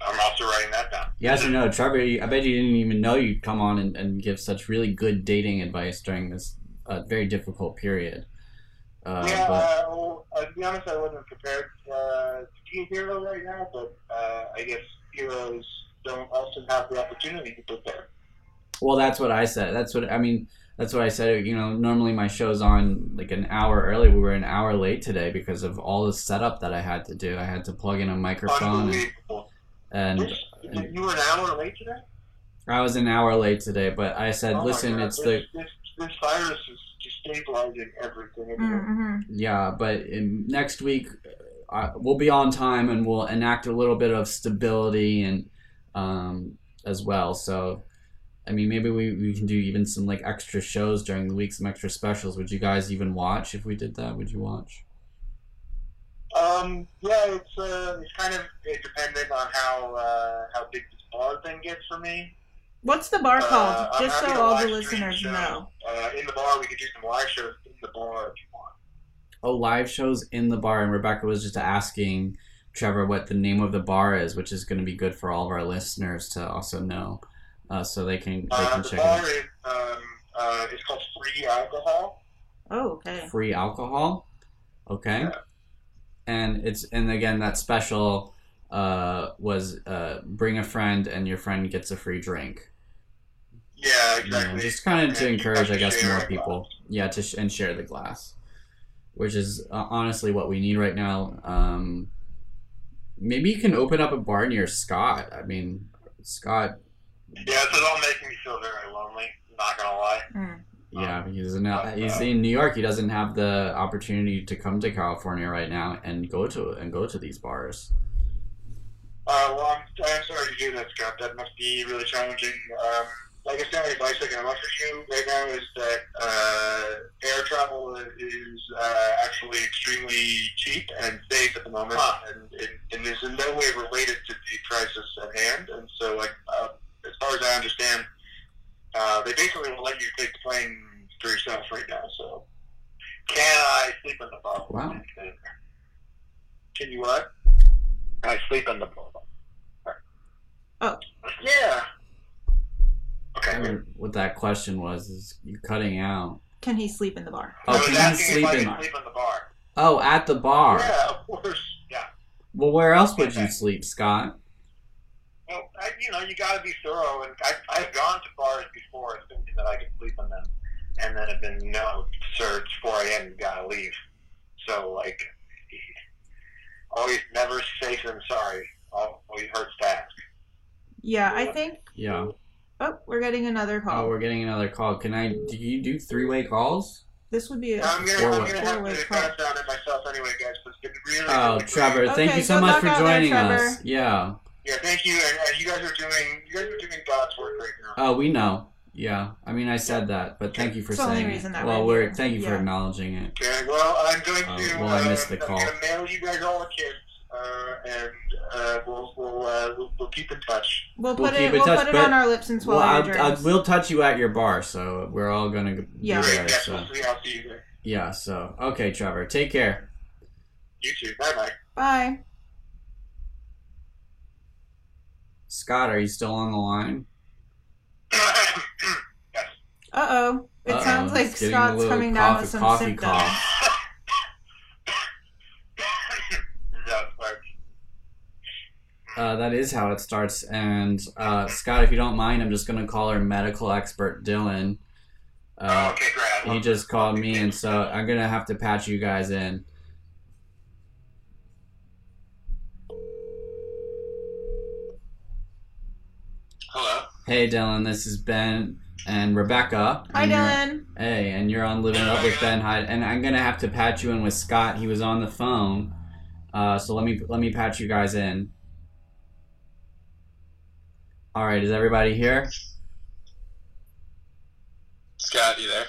I'm also writing that down. yes or no, Trevor? I bet you didn't even know you'd come on and, and give such really good dating advice during this uh, very difficult period. Uh, yeah, but uh, well, uh, to be honest, I wasn't prepared uh, to be a hero right now, but uh, I guess heroes don't often have the opportunity to prepare. Well, that's what I said. That's what I mean. That's what I said. You know, normally my show's on like an hour early. We were an hour late today because of all the setup that I had to do. I had to plug in a microphone, and, Unbelievable. and This- you were an hour late today? I was an hour late today. But I said, Oh listen, God, it's this, the This, this virus is destabilizing everything. Mm-hmm. yeah. But in, next week, uh, we'll be on time and we'll enact a little bit of stability and um, as well. So. I mean, maybe we, we can do even some like extra shows during the week, some extra specials. Would you guys even watch if we did that? Would you watch? Um, yeah, it's uh, it's kind of dependent on how uh, how big this bar thing gets for me. What's the bar Uh, called? I'm Just so all live the listeners shows. know. Uh, in the bar, we could do some live shows in the bar if you want. oh live shows in the bar and rebecca was just asking trevor what the name of the bar is which is going to be good for all of our listeners to also know uh, so they can they Uh, can the check it bar out is um, uh, it's called Free Alcohol. Oh, okay. free alcohol okay Yeah. and it's and again that special uh, was uh, bring a friend and your friend gets a free drink. Yeah, You know, exactly. just kind of to And you encourage, have I guess, more a people. Yeah, to sh- and share the glass, which is uh, honestly what we need right now. Um, maybe you can open up a bar near Scott. I mean, Scott. Yeah, this is all making me feel very lonely. Not gonna lie. Mm. Yeah, he's in he's in New York. He doesn't have the opportunity to come to California right now and go to and go to these bars. Uh, well, I'm, I'm sorry to hear that, Scott. That must be really challenging. Um, like I said, the advice I can offer you right now is that uh, air travel is uh, actually extremely cheap and safe at the moment, and, and, and is in no way related to the crisis at hand. And so, like, uh, as far as I understand, uh, they basically will let you take the plane for yourself right now. So, can I sleep in the bar? Wow. Can you what? Can I sleep in the bar. Oh. Yeah. Okay. I mean, what that question was is you cutting out. Can he sleep in the bar? Oh, I was can he sleep in? could sleep in the bar. Oh, at the bar. Yeah, of course. Yeah. Well, where else would you sleep, Scott? Well, I, you know, you got to be thorough, and I, I've gone to bars before thinking that I could sleep in them, and then have been, no, sir, it's 4 a.m. You gotta leave. So, like, always never safe than sorry. Always hurts to ask. Yeah, I think. Yeah. Oh, we're getting another call. Oh, we're getting another call. Can I? Do you do three way calls? This would be a. I'm gonna, Four I'm gonna have Four-way to call. cut down it myself anyway, guys. But it's been really, Oh, Trevor, thank Okay, you so good much for out there, joining us. Yeah. Yeah, thank you, and, and you guys are doing, you guys are doing God's work right now. Oh, we know. Yeah. I mean, I said that, but thank you for It's saying it. that Well, we're we're here. thank you for acknowledging it. Okay, well, I'm going Uh, to. well, I uh, missed the I'm call. going to mail you guys all a kit, uh, and uh, we'll we'll, uh, we'll we'll keep in touch. We'll We'll put keep it. in We'll touch, put it on our lips and Well, swallow I'll, I'll, we'll touch you at your bar, so we're all gonna be Yeah. there. Great, yes, So. I'll see you there. yeah. So okay, Trevor, take care. You too. Bye bye. Bye. Scott, are you still on the line? yes. Uh oh. It Uh-oh, sounds like it's getting a Scott's little coming down coffee- with some coffee symptoms. cough. That works. Uh, that is how it starts. And uh, Scott, if you don't mind, I'm just gonna call our medical expert Dylan. oh, Uh, okay, great. he just called me, and so I'm gonna have to patch you guys in. Hello. Hey, Dylan, this is Ben and Rebecca. Hi, and Dylan. Hey, and you're on Living It Up with Ben Hyde, and I'm gonna have to patch you in with Scott. He was on the phone, uh, so let me let me patch you guys in. All right, is everybody here? Scott, you there?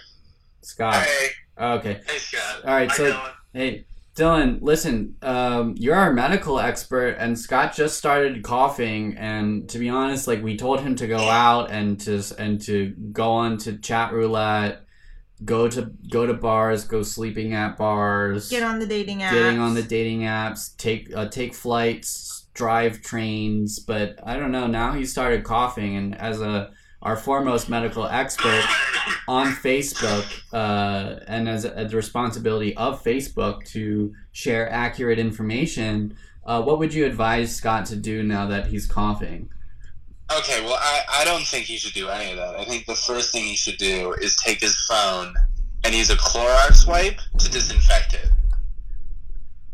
Scott. Hey. Okay. Hey, Scott. All right, Hi, so- Dylan. Hey, Dylan, listen, um, you're our medical expert, and Scott just started coughing. And to be honest, like we told him to go out and to and to go on to chat roulette, go to go to bars, go sleeping at bars, Get on the dating apps. getting on the dating apps, take uh, take flights, drive trains. But I don't know. Now he started coughing, and as a our foremost medical expert on Facebook, uh, and as a, the responsibility of Facebook to share accurate information, uh, what would you advise Scott to do now that he's coughing? Okay, well, I, I don't think he should do any of that. I think the first thing he should do is take his phone and use a Clorox wipe to disinfect it.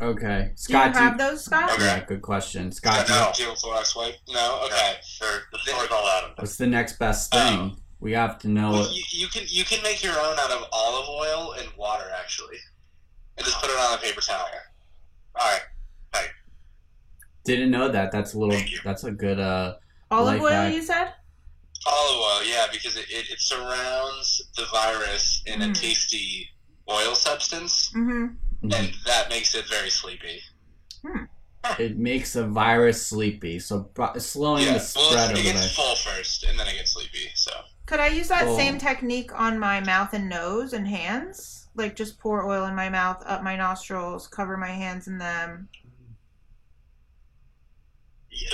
Okay, Scott, Do you Scott. do have those, Scott? Okay. yeah, good question, Scott. do you- no. Do you have a Clorox wipe? No? Okay. Sure. The store's all out of. What's the next best thing? We have to know. Well, you, you can you can make your own out of olive oil and water, actually. And just put it on a paper towel. All right. Didn't know that. That's a little. Thank you. That's a good. Uh, Olive oil, hack. you said? Olive oil, yeah, because it, it, it surrounds the virus in a Mm. tasty oil substance, Mm-hmm. And mm-hmm. that makes it very sleepy. Hmm. it makes a virus sleepy, so pro- slowing yeah, the spread well, of it the gets virus. full first, and then it gets sleepy, so. Could I use that Oh. same technique on my mouth and nose and hands? Like just pour oil in my mouth, up my nostrils, cover my hands in them.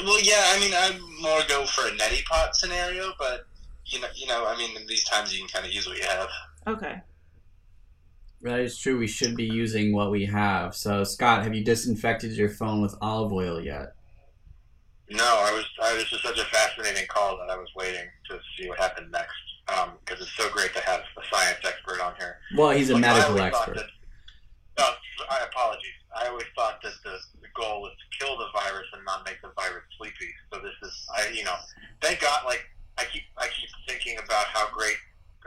Well, yeah, I mean, I'd more go for a neti pot scenario, but you know, you know, I mean, in these times you can kind of use what you have. Okay. That is true. We should be using what we have. So, Scott, have you disinfected your phone with olive oil yet? No, I was. I, this is such a fascinating call that I was waiting to see what happened next. Because it's so great to have a science expert on here. Well, he's a Like, medical expert. That, no, I apologize. I always thought that the, the goal was to kill the virus and not make the virus sleepy. So this is, I you know, thank God. Like I keep, I keep thinking about how great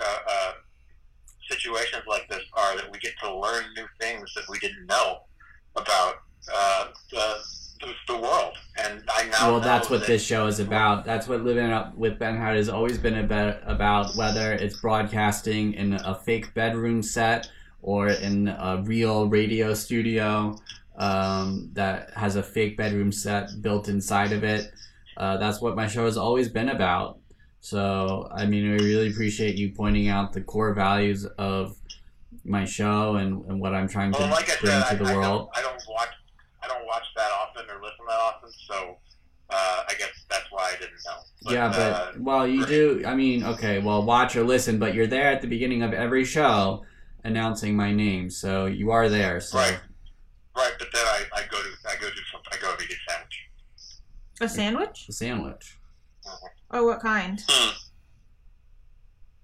uh, uh, situations like this are that we get to learn new things that we didn't know about uh, the, the world. And I now Well, know that's what that- this show is about. That's what Living Up with Ben Howard has always been about, about whether it's broadcasting in a fake bedroom set or in a real radio studio um, that has a fake bedroom set built inside of it. Uh, that's what my show has always been about. So, I mean, we really appreciate you pointing out the core values of my show and, and what I'm trying to Well, like bring said, to the I, I world. don't, I don't watch, I don't watch that often or listen that often, so uh, I guess that's why I didn't know. But, yeah, uh, but well, you do. I mean, okay, well, watch or listen, but you're there at the beginning of every show announcing my name, so you are there. So Right. right. But then I, I go to, I go to, some, I go to get a sandwich. A sandwich? A sandwich. Oh, what kind? Hmm.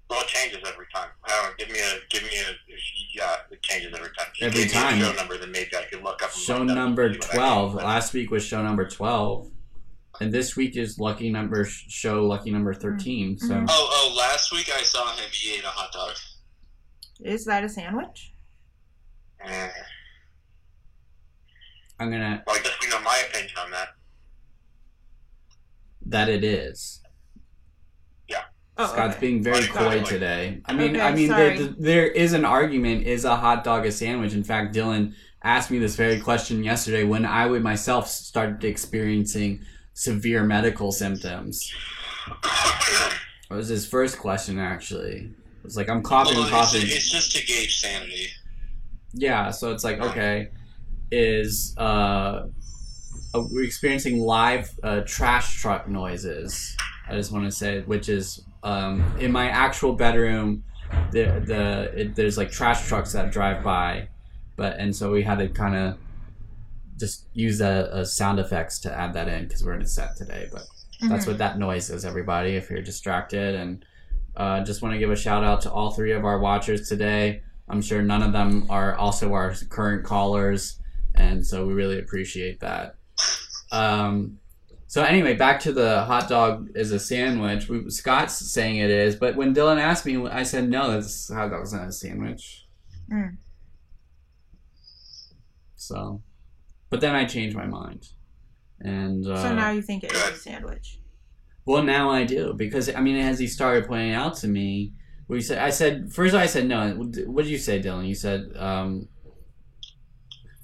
Well, it changes every time. I give me a, give me a, yeah, it changes every time. If you Every gave me a time. show number, then maybe I could look up. Show look it up number see what I twelve. Last week was show number twelve, and this week is lucky number show lucky number thirteen. So Mhm. Oh, oh! Last week I saw him. He ate a hot dog. Is that a sandwich? Eh, I'm gonna Well, I guess we know my opinion on that. that it is. Oh, Scott's okay. being very coy right. today. I mean, Okay, I mean, sorry. there, there is an argument: is a hot dog a sandwich? In fact, Dylan asked me this very question yesterday when I would myself started experiencing severe medical symptoms. It was his first question, actually. It was like, I'm coughing, Well, it's, coughing. it's just to gauge sanity. Yeah, so it's like, okay, is uh, uh, we're experiencing live uh, trash truck noises. I just want to say, which is um, in my actual bedroom, the the it, there's like trash trucks that drive by, but and so we had to kind of just use a, a sound effects to add that in because we're in a set today. But that's Mhm. what that noise is, everybody. If you're distracted, and uh, just want to give a shout out to all three of our watchers today. I'm sure none of them are also our current callers, and so we really appreciate that. Um, so anyway, back to the hot dog is a sandwich. We, Scott's saying it is, but when Dylan asked me, I said no, that's hot dog's not a sandwich. Mm. So, but then I changed my mind, and uh, So now you think it is a sandwich? well, now I do because I mean, as he started pointing out to me, we said I said first I said no. What did you say, Dylan? You said um,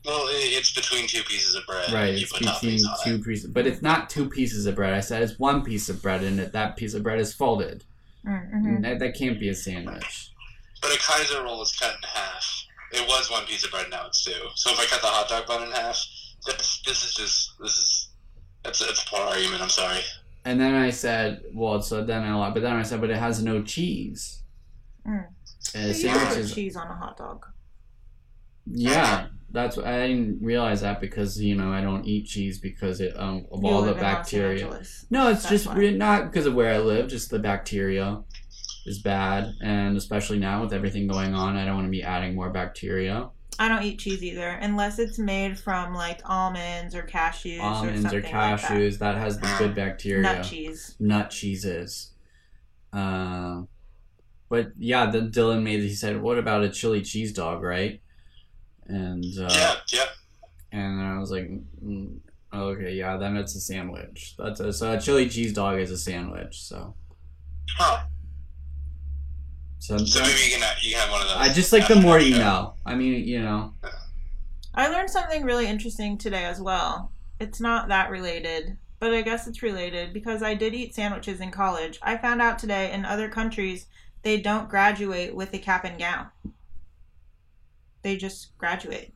Well, it's between two pieces of bread. right. It's between two it. pieces, but it's not two pieces of bread. I said it's one piece of bread, and that that piece of bread is folded. Mm-hmm. That, that can't be a sandwich. But a Kaiser roll is cut in half. It was one piece of bread, now it's two. So if I cut the hot dog bun in half, this this is just this is that's it's a poor argument. I'm sorry. And then I said, well, so then I lied, but then I said, but it has no cheese. Mm. And So you put cheese on a hot dog. yeah. That's I didn't realize that because you know I don't eat cheese because it um of You all the live in Los bacteria. No, it's That's just why. not because of where I live. Just the bacteria is bad, and especially now with everything going on, I don't want to be adding more bacteria. I don't eat cheese either, unless it's made from like almonds or cashews or Almonds something or cashews that. has the good bacteria. Like. Nut cheese. Nut cheeses. Uh, but yeah, then Dylan made. He said, "What about a chili cheese dog?" Right? And uh, yeah, yeah. and I was like, mm, "Okay, yeah, then it's a sandwich. That's a, so a chili cheese dog is a sandwich." So, Huh. so, So maybe you can have, you can have one of those. I just like the more you know. I mean, you know. I learned something really interesting today as well. It's not that related, but I guess it's related because I did eat sandwiches in college. I found out today in other countries they don't graduate with a cap and gown. They just graduate.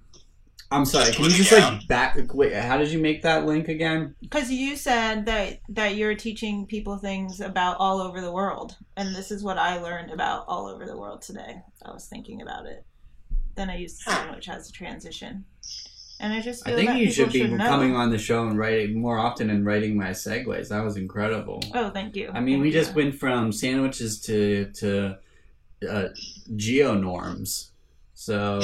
I'm sorry. Can you just like back? Wait, how did you make that link again? Because you said that that you're teaching people things about all over the world, and this is what I learned about all over the world today. I was thinking about it. then I use the sandwich as a transition. And I just feel I think that you should be know. coming on the show and writing more often and writing my segues. That was incredible. Oh, thank you. I mean, Thank we you. just went from sandwiches to to uh, geonorms. So,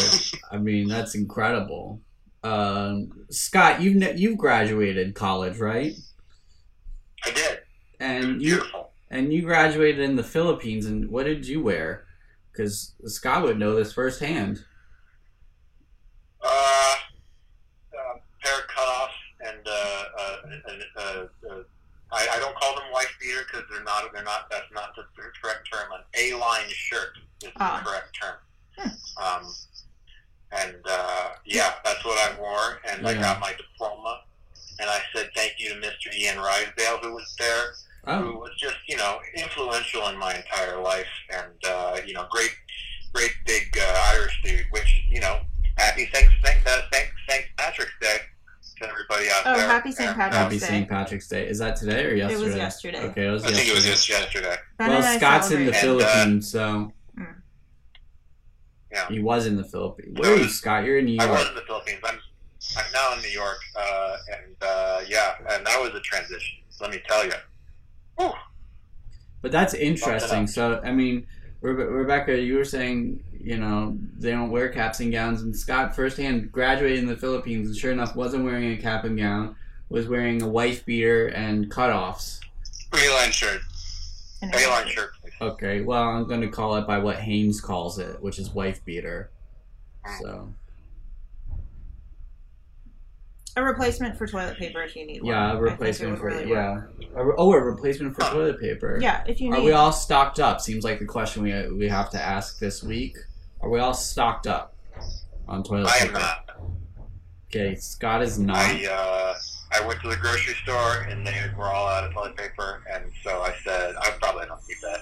I mean, that's incredible. Um, Scott, you've ne- you've graduated college, right? I did. And you Beautiful. and you graduated in the Philippines. And what did you wear? Because Scott would know this firsthand. Uh, uh, pair cutoffs and uh, uh, uh, uh, uh, I, I don't call them wife beater because they're not. They're not. That's not the correct term. An A-line shirt is Ah. the correct term. Um, and uh, yeah, that's what I wore, and I got my diploma. And I said thank you to Mr. Ian Rydell who was there, who Oh, was just you know influential in my entire life, and uh, you know great, great big uh, Irish dude. Which you know, happy Saint Saint uh, Saint Saint Patrick's Day to everybody out Oh, there. Oh, happy St. Patrick's uh, happy Day. St. Patrick's Day. Is that today or yesterday? It was yesterday. Okay, it was I think it was yesterday. yesterday. yesterday. Ben Well, and I Scott's in the celebrated. And, uh, Philippines, so. Yeah. he was in the Philippines. Where are you, Scott? You're in New York. I York. was in the Philippines. I'm I'm now in New York, uh, and uh, yeah, and that was a transition. Let me tell you. Whew. But that's interesting. So, I mean, Rebe- Rebecca, you were saying, you know, they don't wear caps and gowns, and Scott firsthand graduated in the Philippines, and sure enough, wasn't wearing a cap and gown, was wearing a wife beater and cutoffs. A-line shirt. And A-line shirt, please. Okay, well, I'm going to call it by what Hanes calls it, which is wife beater. So, A replacement for toilet paper if you need one. yeah, I a think it replacement for really yeah. A re- oh, a replacement for toilet paper. Yeah, if you need. Are we all stocked up? Seems like the question we we have to ask this week. Are we all stocked up on toilet I am paper? not. Okay, Scott is not. I uh, I went to the grocery store and they were all out of toilet paper, and so I said I probably don't need that.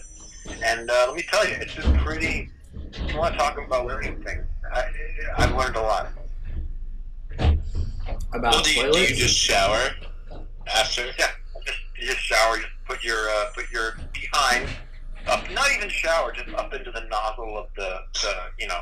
And uh, let me tell you, it's just pretty. If you want to talk about learning things, I, I've learned a lot. About Well, do you, do you just shower after? Yeah, just you just shower, just put your uh, put your behind up, not even shower, just up into the nozzle of the, the you know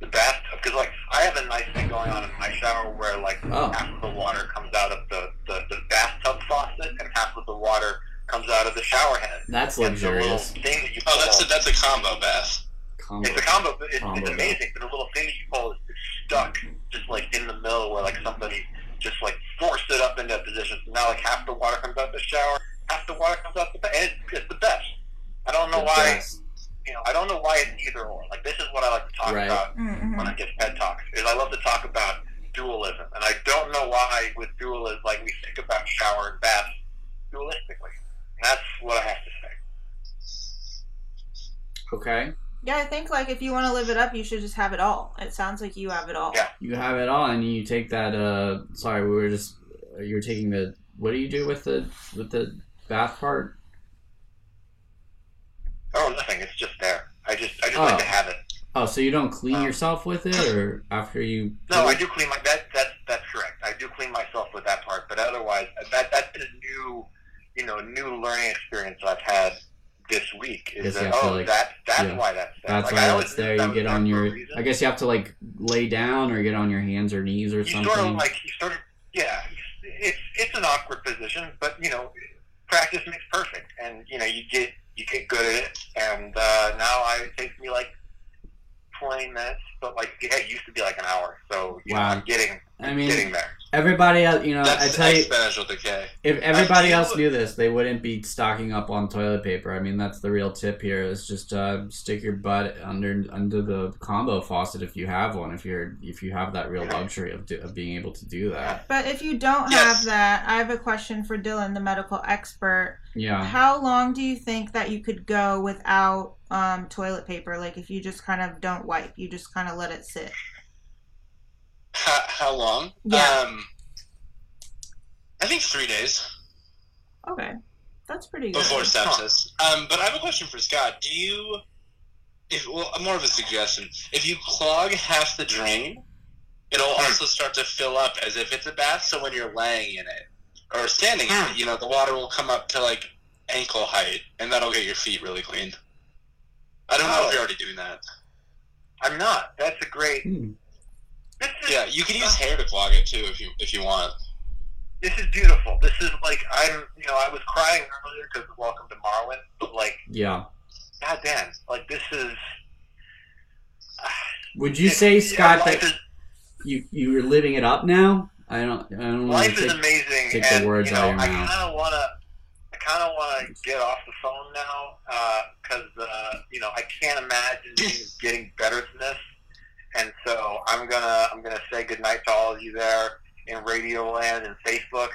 the bathtub. Because like I have a nice thing going on in my shower where like Oh. half of the water comes out of the, the, the bathtub faucet and half of the water comes out of the shower head. That's And the little luxurious. thing that you Oh, that's a, that's a combo bath. Combo. it's a combo. It's, Combo it's bath. amazing. But the little thing that you pull is stuck, just like in the middle, where like somebody just like forced it up into a position. So now like half the water comes out the shower, half the water comes out the bath, and it's, it's the best. I don't know The why. best. You know, I don't know why it's either or. Like this is what I like to talk Right. about Mhm. when I give TED talks. Is I love to talk about dualism, and I don't know why with dualism, like we think about shower and bath dualistically. And that's what I have to say. Okay, Yeah, I think like if you want to live it up, you should just have it all. It sounds like you have it all. Yeah. you have it all, and you take that. Uh, sorry, we were just. You're taking the. What do you do with the with the bath part? Oh, nothing. It's just there. I just I just Oh. like to have it. Oh, so you don't clean Um, yourself with it, or after you? No, I do clean my that that's that's correct. I do clean myself with that part, but otherwise that that's been a new you know, new learning experience I've had this week is that oh like- that that's yeah. why that's there. That's like, why I that's there. that You get on your. I guess you have to like lay down or get on your hands or knees or you something. sort of like you sort of yeah it's it's an awkward position but you know practice makes perfect and you know you get you get good at it and uh, now I it takes me like 20 this, but like yeah, it used to be like an hour so you know, I'm getting I mean, getting there everybody else. You know, I tell you, exponential decay. if everybody else knew this, they wouldn't be stocking up on toilet paper. I mean, that's the real tip here: is just uh, stick your butt under under the combo faucet if you have one. If you're if you have that real luxury of, do, of being able to do that. But if you don't Yes. have that, I have a question for Dylan, the medical expert. Yeah. How long do you think that you could go without um, toilet paper? Like if you just kind of don't wipe, you just kind of let it sit. How, how long? Yeah. Um, I think three days Okay, that's pretty good. before sepsis. Um, but I have a question for Scott. Do you, if well, more of a suggestion, if you clog half the drain, it'll also start to fill up as if it's a bath. So when you're laying in it or standing in it, you know, the water will come up to like ankle height, and that'll get your feet really clean. I don't know Oh. if you're already doing that. I'm not. That's a great. Hmm. Is, Yeah, you can use hair to clog it too if you if you want. this is beautiful. This is like I'm. You know, I was crying earlier because of Welcome to Marwen, but like, Yeah. goddamn, like this is. Would you it- say, Scott, life that is, you you're living it up now? I don't. I don't want life to is take. amazing, take the words you out of your I mouth. kind of want to. I kind of want to get off the phone now because uh, you know I can't imagine things getting better than this, and so I'm gonna I'm gonna say goodnight to all of you there in Radio Land and Facebook,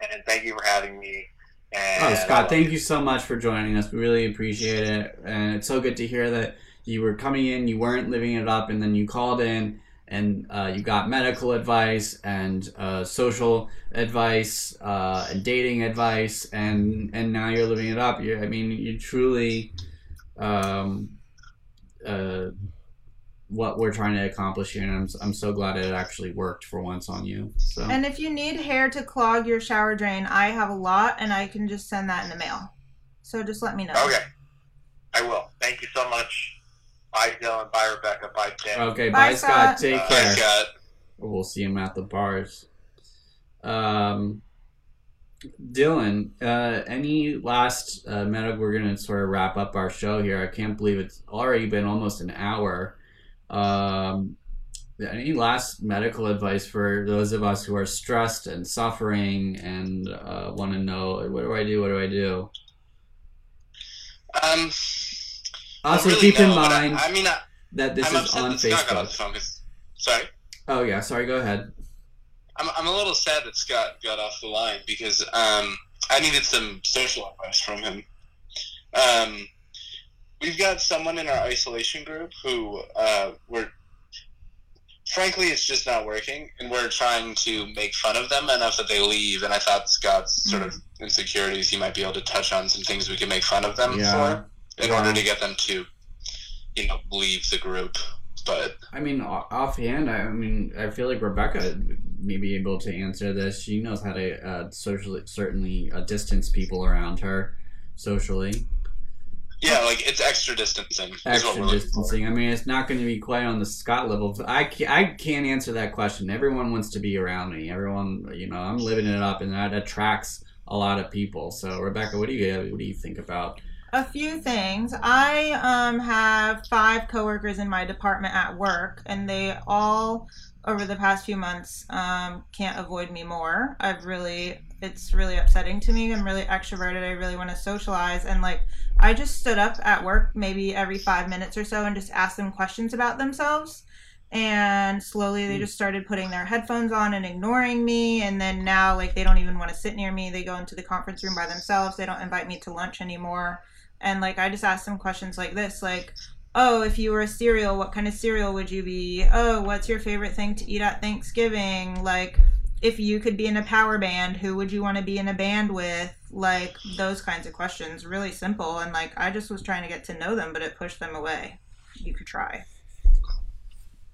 and thank you for having me. And Oh, Scott, thank you so much for joining us. We really appreciate it, and it's so good to hear that you were coming in, you weren't living it up, and then you called in and uh, you got medical advice and uh, social advice uh, and dating advice, and and now you're living it up. You, I mean, you truly. Um, uh, what we're trying to accomplish here, and I'm, I'm so glad it actually worked for once on you. So And if you need hair to clog your shower drain, I have a lot, and I can just send that in the mail. So just let me know. Okay, I will. Thank you so much. Bye, Dylan. Bye, Rebecca. Bye, Dan. Okay, Bye, bye, Scott. Scott. Take Bye, care. Scott. We'll see him at the bars. Um, Dylan, uh, any last uh, medical? We're gonna sort of wrap up our show here. I can't believe it's already been almost an hour. Um, any last medical advice for those of us who are stressed and suffering and uh, want to know what do I do? What do I do? Um, Also, really keep in mind I, I mean, I, that this I'm is on that Scott got off the Facebook. sorry. Oh yeah, sorry. Go ahead. I'm, I'm a little sad that Scott got off the line because um, I needed some social advice from him. Um, we've got someone in our isolation group who uh, we're, frankly, it's just not working, and we're trying to make fun of them enough that they leave. And I thought Scott's sort of insecurities, he might be able to touch on some things we can make fun of them Yeah. for in order to get them to, you know, leave the group. But I mean, offhand, I I mean, I feel like Rebecca may be able to answer this. She knows how to uh, socially, certainly uh, distance people around her socially. yeah, like it's extra distancing. Extra distancing. I mean, it's not going to be quite on the Scott level. I can't, I can't answer that question. Everyone wants to be around me. Everyone, you know, I'm living it up, and that attracts a lot of people. So, Rebecca, what do you what do you think about? A few things. I um, have five coworkers in my department at work, and they all, over the past few months, um, can't avoid me more. I've really, it's really upsetting to me. I'm really extroverted. I really want to socialize, and like, I just stood up at work maybe every five minutes or so and just asked them questions about themselves. And slowly they just started putting their headphones on and ignoring me. And then now, like, they don't even want to sit near me. They go into the conference room by themselves. They don't invite me to lunch anymore and like I just asked them questions like this, like, "Oh, if you were a cereal, what kind of cereal would you be? Oh, what's your favorite thing to eat at Thanksgiving? Like, if you could be in a power band, who would you want to be in a band with? Like those kinds of questions, really simple, and like I just was trying to get to know them, but it pushed them away. You could try.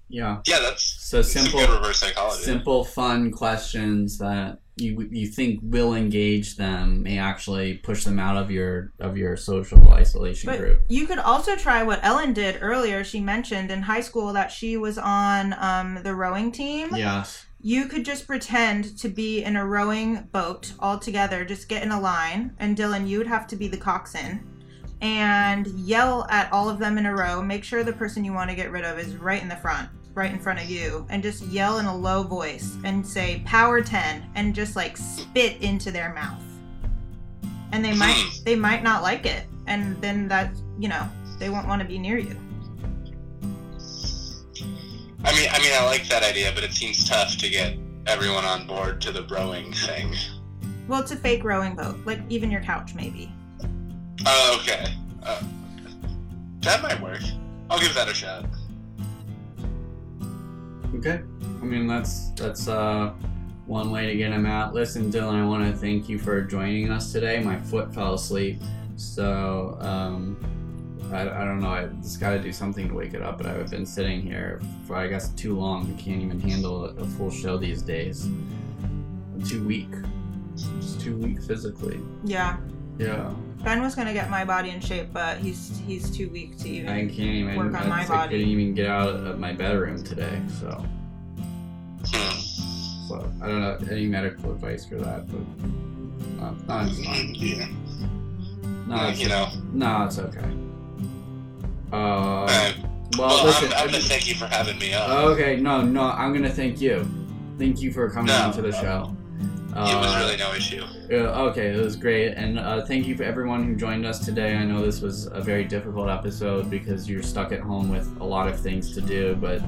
Yeah. Yeah, that's So it's simple. good reverse psychology. simple, fun questions that you you think will engage them may actually push them out of your of your social isolation But group. you could also try what Ellen did earlier. She mentioned in high school that she was on um, the rowing team. Yes. You could just pretend to be in a rowing boat all together, just get in a line, and Dylan, you would have to be the coxswain, and yell at all of them in a row. Make sure the person you want to get rid of is right in the front, right in front of you, and just yell in a low voice and say "Power 10" and just like spit into their mouth. And they might hmm. they might not like it, and then that you know they won't want to be near you. I mean, I mean, I like that idea, but it seems tough to get everyone on board to the rowing thing. Well, it's a fake rowing boat, like even your couch maybe. Oh, okay. Uh, that might work. I'll give that a shot. Okay. I mean that's that's uh one way to get him out. Listen, Dylan, I want to thank you for joining us today. My foot fell asleep, so um, I, I don't know. I just got to do something to wake it up. But I've been sitting here for I guess too long. I can't even handle a, a full show these days. I'm too weak. Just too weak physically. Yeah. Yeah. Ben was gonna get my body in shape, but he's he's too weak to even I can't even. work on I my couldn't even get out of my bedroom today, so. Hmm. So I don't know any medical advice for that, but uh, no, it's fine. Yeah. No, it's, you know. no, it's okay. Uh, Alright. well, Well, listen. I'm, I'm gonna thank you for having me on. okay, no, no, I'm gonna thank you. Thank you for coming No. on to the show. Uh, it was really no issue. Yeah, okay, it was great, and uh, thank you for everyone who joined us today. I know this was a very difficult episode because you're stuck at home with a lot of things to do, but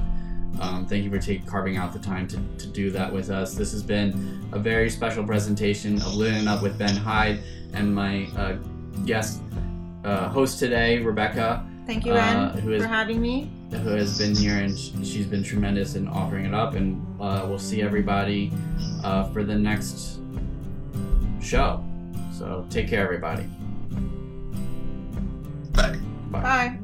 um, thank you for take, carving out the time to, to do that with us. This has been a very special presentation of Living Up with Ben Hyde and my uh, guest uh, host today, Rebecca, Thank you, Ben, uh, who is for having me. Who has been here and she's been tremendous in offering it up. And uh, we'll see everybody uh, for the next show. So take care, everybody. Bye. Bye. Bye.